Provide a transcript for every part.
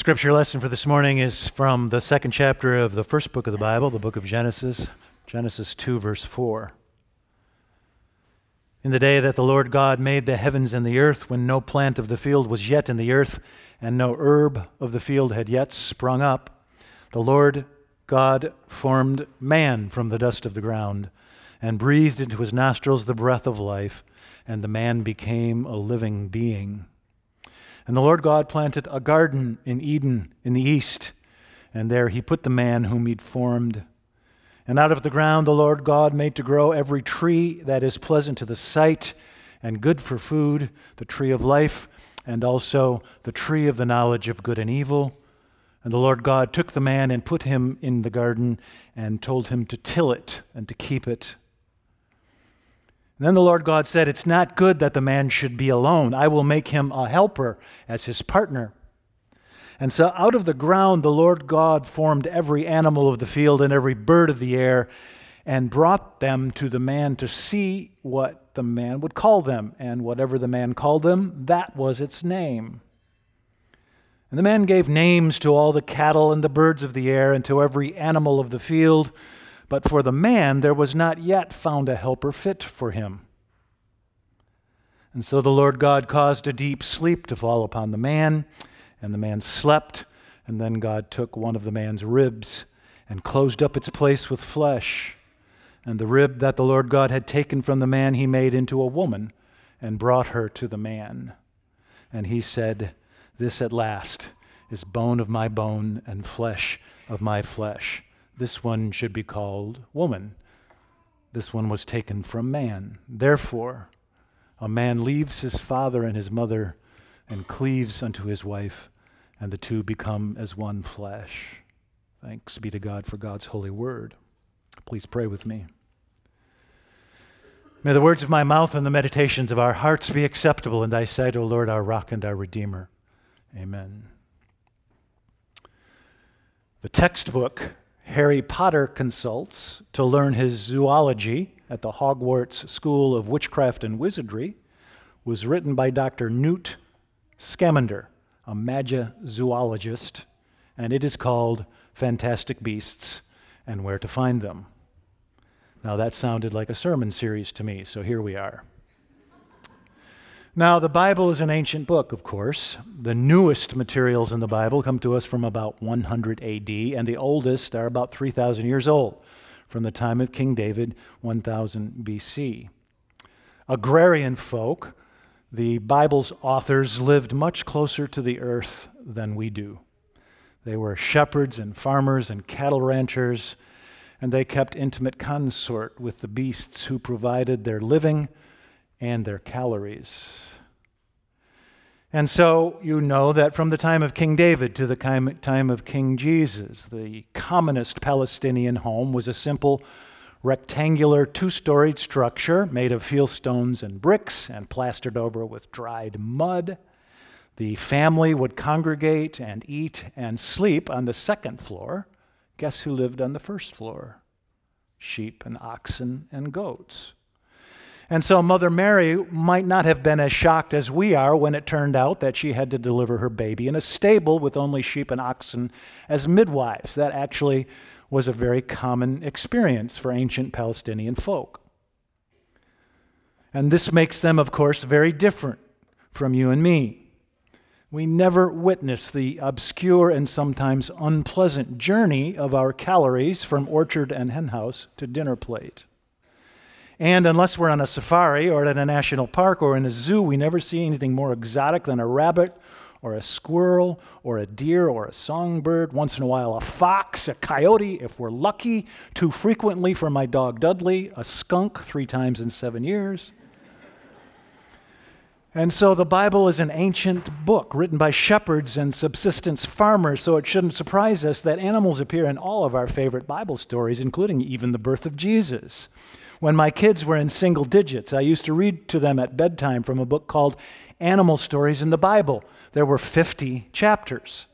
Scripture lesson for this morning is from the second chapter of the first book of the Bible, the book of Genesis, Genesis 2, verse 4. In the day that the Lord God made the heavens and the earth, when no plant of the field was yet in the earth, and no herb of the field had yet sprung up, the Lord God formed man from the dust of the ground, and breathed into his nostrils the breath of life, and the man became a living being. And the Lord God planted a garden in Eden in the east, and there he put the man whom he'd formed. And out of the ground the Lord God made to grow every tree that is pleasant to the sight and good for food, the tree of life, and also the tree of the knowledge of good and evil. And the Lord God took the man and put him in the garden and told him to till it and to keep it. And then the Lord God said, It's not good that the man should be alone. I will make him a helper as his partner. And so out of the ground the Lord God formed every animal of the field and every bird of the air and brought them to the man to see what the man would call them. And whatever the man called them, that was its name. And the man gave names to all the cattle and the birds of the air and to every animal of the field. But for the man there was not yet found a helper fit for him. And so the Lord God caused a deep sleep to fall upon the man, and the man slept. And then God took one of the man's ribs and closed up its place with flesh. And the rib that the Lord God had taken from the man he made into a woman and brought her to the man. And he said, This at last is bone of my bone and flesh of my flesh. This one should be called woman. This one was taken from man. Therefore, a man leaves his father and his mother and cleaves unto his wife, and the two become as one flesh. Thanks be to God for God's holy word. Please pray with me. May the words of my mouth and the meditations of our hearts be acceptable in thy sight, O Lord, our rock and our redeemer. Amen. The textbook Harry Potter consults to learn his zoology at the Hogwarts School of Witchcraft and Wizardry was written by Dr. Newt Scamander, a magizoologist, and it is called Fantastic Beasts and Where to Find Them. Now, that sounded like a sermon series to me, so here we are. Now, the Bible is an ancient book, of course. The newest materials in the Bible come to us from about 100 AD, and the oldest are about 3,000 years old, from the time of King David, 1000 BC. Agrarian folk, the Bible's authors lived much closer to the earth than we do. They were shepherds and farmers and cattle ranchers, and they kept intimate consort with the beasts who provided their living and their calories. And so you know that from the time of King David to the time of King Jesus, the commonest Palestinian home was a simple rectangular two storied structure made of fieldstones and bricks and plastered over with dried mud. The family would congregate and eat and sleep on the second floor. Guess who lived on the first floor? Sheep and oxen and goats. And so Mother Mary might not have been as shocked as we are when it turned out that she had to deliver her baby in a stable with only sheep and oxen as midwives. That actually was a very common experience for ancient Palestinian folk. And this makes them, of course, very different from you and me. We never witness the obscure and sometimes unpleasant journey of our calories from orchard and henhouse to dinner plate. And unless we're on a safari or at a national park or in a zoo, we never see anything more exotic than a rabbit or a squirrel or a deer or a songbird. Once in a while, a fox, a coyote, if we're lucky. Too frequently for my dog Dudley, a skunk three times in seven years. And so the Bible is an ancient book written by shepherds and subsistence farmers, so it shouldn't surprise us that animals appear in all of our favorite Bible stories, including even the birth of Jesus. When my kids were in single digits, I used to read to them at bedtime from a book called Animal Stories in the Bible. There were 50 chapters.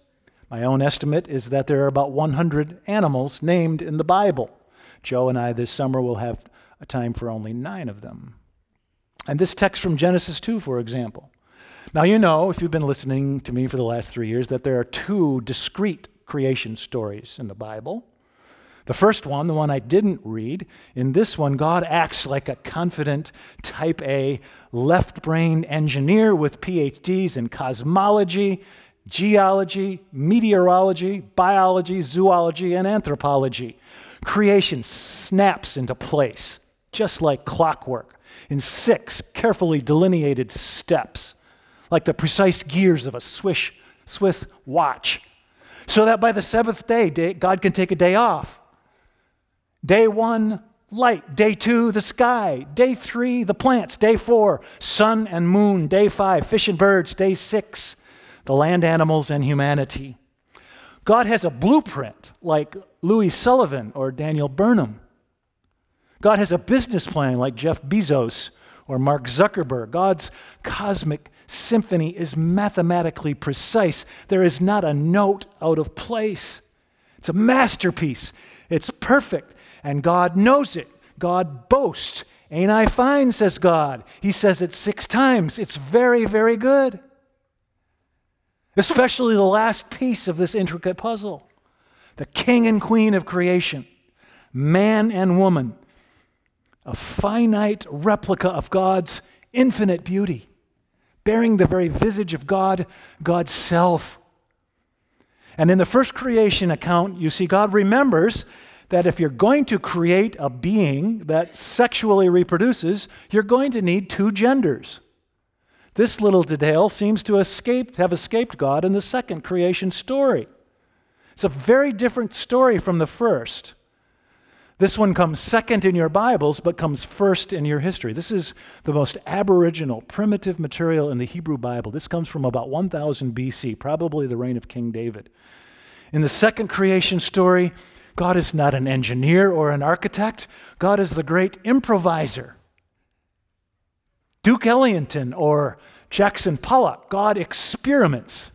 My own estimate is that there are about 100 animals named in the Bible. Joe and I this summer will have a time for only nine of them. And this text from Genesis 2, for example, Now, you know, if you've been listening to me for the last three years, that there are two discrete creation stories in the Bible. The first one, the one I didn't read, in this one, God acts like a confident type A left brain engineer with PhDs in cosmology, geology, meteorology, biology, zoology, and anthropology. Creation snaps into place, just like clockwork, in six carefully delineated steps, like the precise gears of a Swiss, Swiss watch, so that by the seventh day, God can take a day off. Day one, light. Day two, the sky. Day three, the plants. Day four, sun and moon. Day five, fish and birds. Day six, the land animals and humanity. God has a blueprint like Louis Sullivan or Daniel Burnham. God has a business plan like Jeff Bezos or Mark Zuckerberg. God's cosmic symphony is mathematically precise. There is not a note out of place. It's a masterpiece. It's perfect, and God knows it. God boasts. Ain't I fine, says God. He says it six times. It's very, very good especially the last piece of this intricate puzzle the king and queen of creation, man and woman, a finite replica of God's infinite beauty, bearing the very visage of God, God's self. And in the first creation account, you see God remembers that if you're going to create a being that sexually reproduces, you're going to need two genders. This little detail seems to escape, have escaped God in the second creation story. It's a very different story from the first. This one comes second in your Bibles, but comes first in your history. This is the most aboriginal, primitive material in the Hebrew Bible. This comes from about 1000 BC, probably the reign of King David. In the second creation story, God is not an engineer or an architect, God is the great improviser. Duke Ellington or Jackson Pollock. God experiments.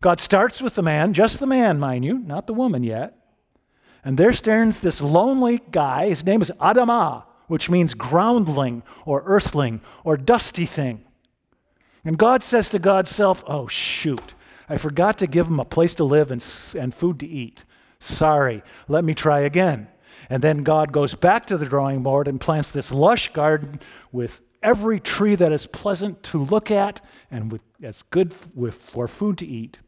God starts with the man, just the man, mind you, not the woman yet. And there stands this lonely guy. His name is Adamah, which means groundling or earthling or dusty thing. And God says to God's self, Oh, shoot, I forgot to give him a place to live and, and food to eat. Sorry, let me try again. And then God goes back to the drawing board and plants this lush garden with every tree that is pleasant to look at and with, that's good with, for food to eat.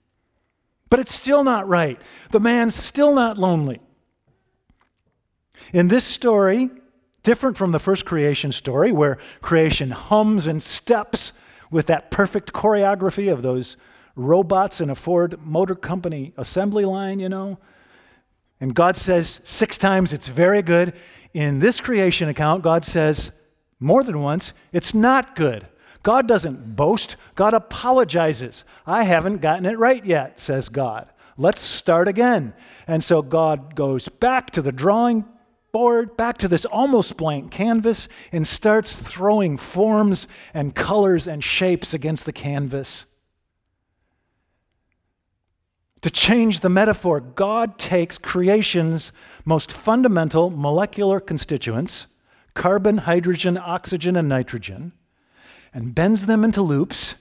But it's still not right. The man's still not lonely. In this story, different from the first creation story, where creation hums and steps with that perfect choreography of those robots in a Ford Motor Company assembly line, you know, and God says six times it's very good. In this creation account, God says more than once it's not good. God doesn't boast, God apologizes. I haven't gotten it right yet, says God. Let's start again. And so God goes back to the drawing board, back to this almost blank canvas, and starts throwing forms and colors and shapes against the canvas. To change the metaphor, God takes creation's most fundamental molecular constituents carbon, hydrogen, oxygen, and nitrogen and bends them into loops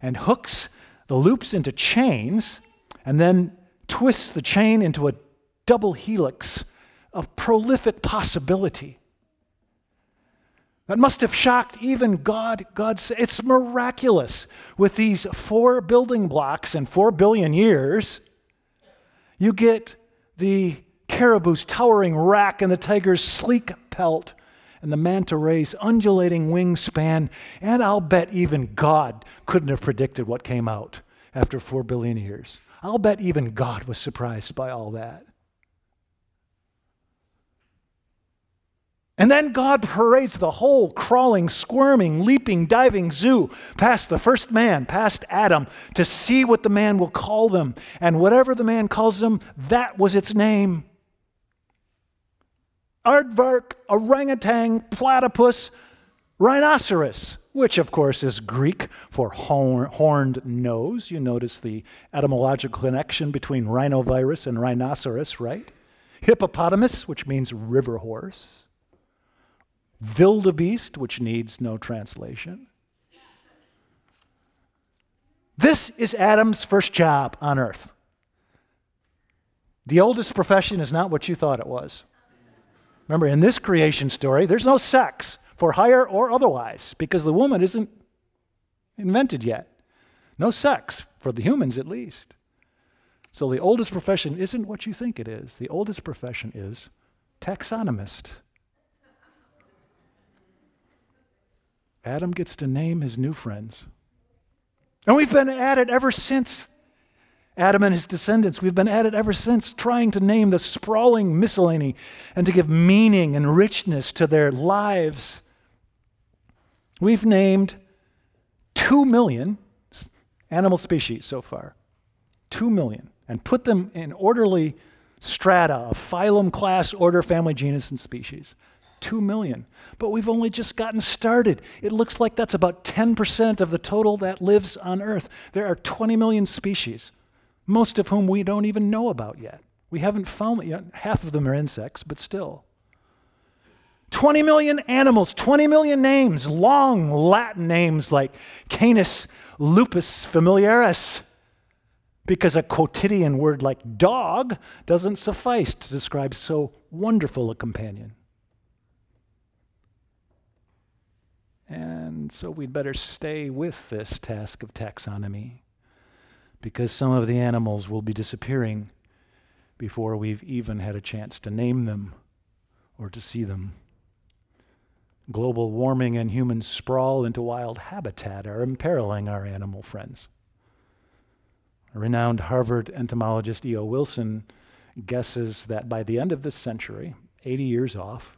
and hooks the loops into chains and then twists the chain into a double helix of prolific possibility. That must have shocked even God. God it's miraculous. With these four building blocks in four billion years, you get the caribou's towering rack and the tiger's sleek pelt and the manta ray's undulating wingspan. And I'll bet even God couldn't have predicted what came out after four billion years. I'll bet even God was surprised by all that. And then God parades the whole crawling, squirming, leaping, diving zoo past the first man, past Adam, to see what the man will call them. And whatever the man calls them, that was its name. Aardvark, orangutan, platypus, rhinoceros, which of course is Greek for horned nose. You notice the etymological connection between rhinovirus and rhinoceros, right? Hippopotamus, which means river horse wildebeest, which needs no translation. This is Adam's first job on earth. The oldest profession is not what you thought it was. Remember, in this creation story, there's no sex for hire or otherwise because the woman isn't invented yet. No sex, for the humans at least. So the oldest profession isn't what you think it is. The oldest profession is taxonomist. Adam gets to name his new friends. And we've been at it ever since. Adam and his descendants, we've been at it ever since, trying to name the sprawling miscellany and to give meaning and richness to their lives. We've named two million animal species so far. Two million. And put them in orderly strata of phylum, class, order, family, genus, and species. Two million. But we've only just gotten started. It looks like that's about 10% of the total that lives on Earth. There are 20 million species, most of whom we don't even know about yet. We haven't found, know, half of them are insects, but still. 20 million animals, 20 million names, long Latin names like Canis lupus familiaris, because a quotidian word like dog doesn't suffice to describe so wonderful a companion. And so we'd better stay with this task of taxonomy because some of the animals will be disappearing before we've even had a chance to name them or to see them. Global warming and human sprawl into wild habitat are imperiling our animal friends. A renowned Harvard entomologist E.O. Wilson guesses that by the end of this century, 80 years off,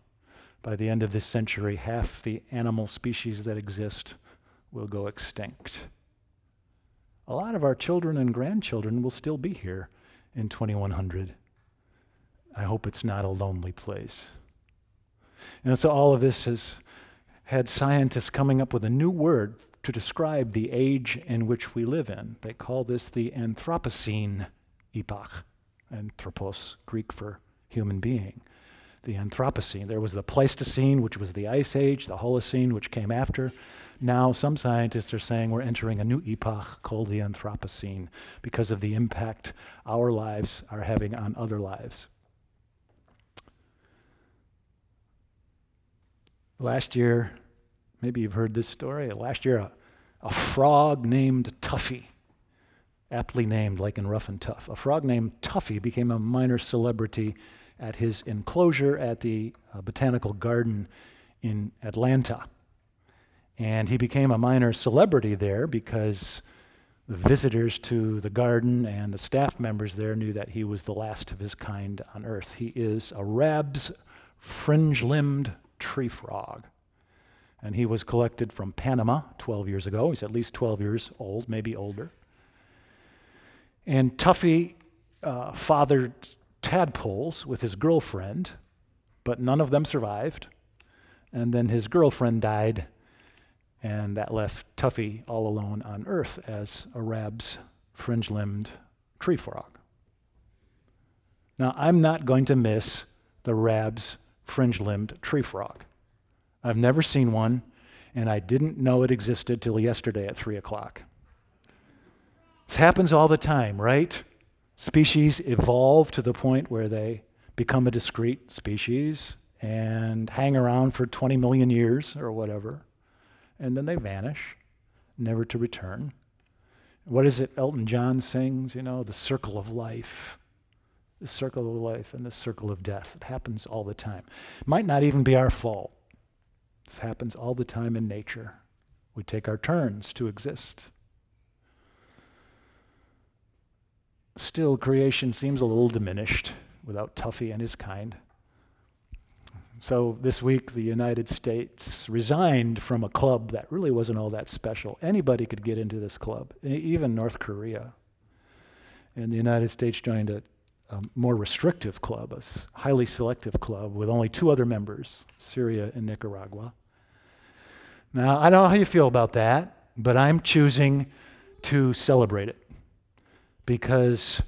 by the end of this century, half the animal species that exist will go extinct. A lot of our children and grandchildren will still be here in 2100. I hope it's not a lonely place. And so all of this has had scientists coming up with a new word to describe the age in which we live in. They call this the Anthropocene epoch. Anthropos, Greek for human being. The Anthropocene. There was the Pleistocene, which was the Ice Age, the Holocene, which came after. Now, some scientists are saying we're entering a new epoch called the Anthropocene because of the impact our lives are having on other lives. Last year, maybe you've heard this story. Last year, a, a frog named Toughie, aptly named like in Rough and Tough, a frog named Toughie became a minor celebrity at his enclosure at the uh, Botanical Garden in Atlanta. And he became a minor celebrity there because the visitors to the garden and the staff members there knew that he was the last of his kind on earth. He is a Rabb's fringe limbed tree frog. And he was collected from Panama 12 years ago. He's at least 12 years old, maybe older. And Toughie uh, fathered tadpoles with his girlfriend, but none of them survived. And then his girlfriend died, and that left Toughie all alone on Earth as a Rabb's fringe limbed tree frog. Now, I'm not going to miss the Rabb's fringe limbed tree frog. I've never seen one, and I didn't know it existed till yesterday at 3 o'clock. This happens all the time, right? Species evolve to the point where they become a discrete species and hang around for 20 million years or whatever, and then they vanish, never to return. What is it Elton John sings? You know, the circle of life the circle of life and the circle of death. It happens all the time. It might not even be our fault. This happens all the time in nature. We take our turns to exist. Still, creation seems a little diminished without Toughie and his kind. So this week, the United States resigned from a club that really wasn't all that special. Anybody could get into this club, even North Korea. And the United States joined a a more restrictive club, a highly selective club with only two other members, Syria and Nicaragua. Now, I don't know how you feel about that, but I'm choosing to celebrate it because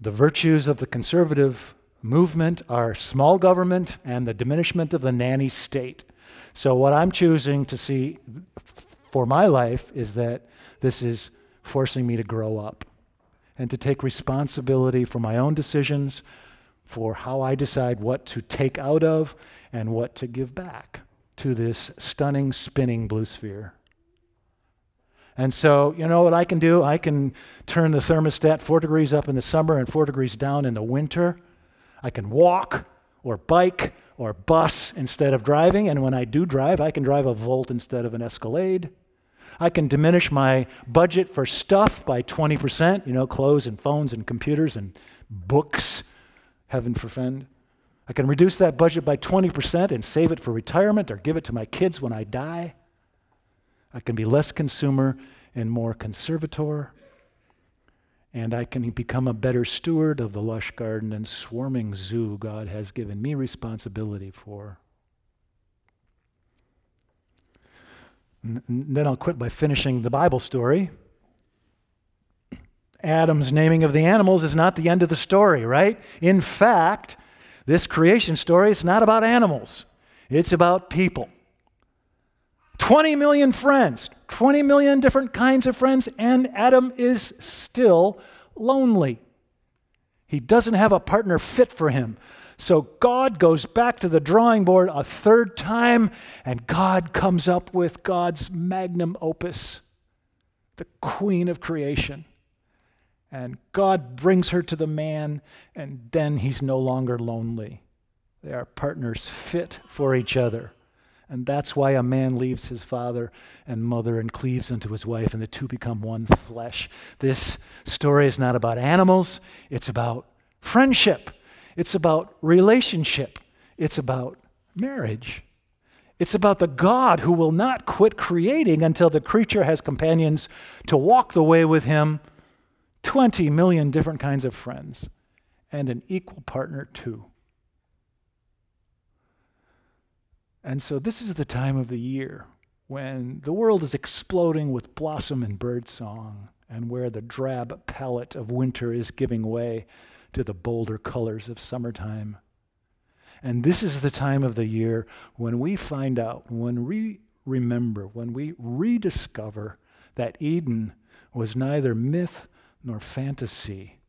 the virtues of the conservative movement are small government and the diminishment of the nanny state. So, what I'm choosing to see for my life is that this is forcing me to grow up and to take responsibility for my own decisions, for how I decide what to take out of and what to give back to this stunning, spinning blue sphere. And so, you know what I can do? I can turn the thermostat four degrees up in the summer and four degrees down in the winter. I can walk or bike or bus instead of driving. And when I do drive, I can drive a Volt instead of an Escalade. I can diminish my budget for stuff by 20%, you know, clothes and phones and computers and books, heaven forfend. I can reduce that budget by 20% and save it for retirement or give it to my kids when I die. I can be less consumer and more conservator. And I can become a better steward of the lush garden and swarming zoo God has given me responsibility for. And then I'll quit by finishing the Bible story. Adam's naming of the animals is not the end of the story, right? In fact, this creation story is not about animals, it's about people. 20 million friends, 20 million different kinds of friends, and Adam is still lonely. He doesn't have a partner fit for him. So God goes back to the drawing board a third time, and God comes up with God's magnum opus, the queen of creation. And God brings her to the man, and then he's no longer lonely. They are partners fit for each other. And that's why a man leaves his father and mother and cleaves unto his wife, and the two become one flesh. This story is not about animals, it's about friendship, it's about relationship, it's about marriage. It's about the God who will not quit creating until the creature has companions to walk the way with him 20 million different kinds of friends and an equal partner too. And so this is the time of the year when the world is exploding with blossom and bird song, and where the drab palette of winter is giving way to the bolder colors of summertime. And this is the time of the year when we find out, when we remember, when we rediscover that Eden was neither myth nor fantasy,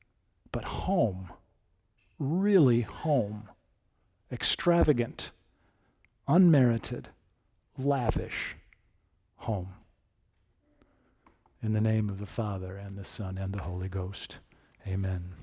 but home, really home, extravagant unmerited, lavish home. In the name of the Father, and the Son, and the Holy Ghost. Amen.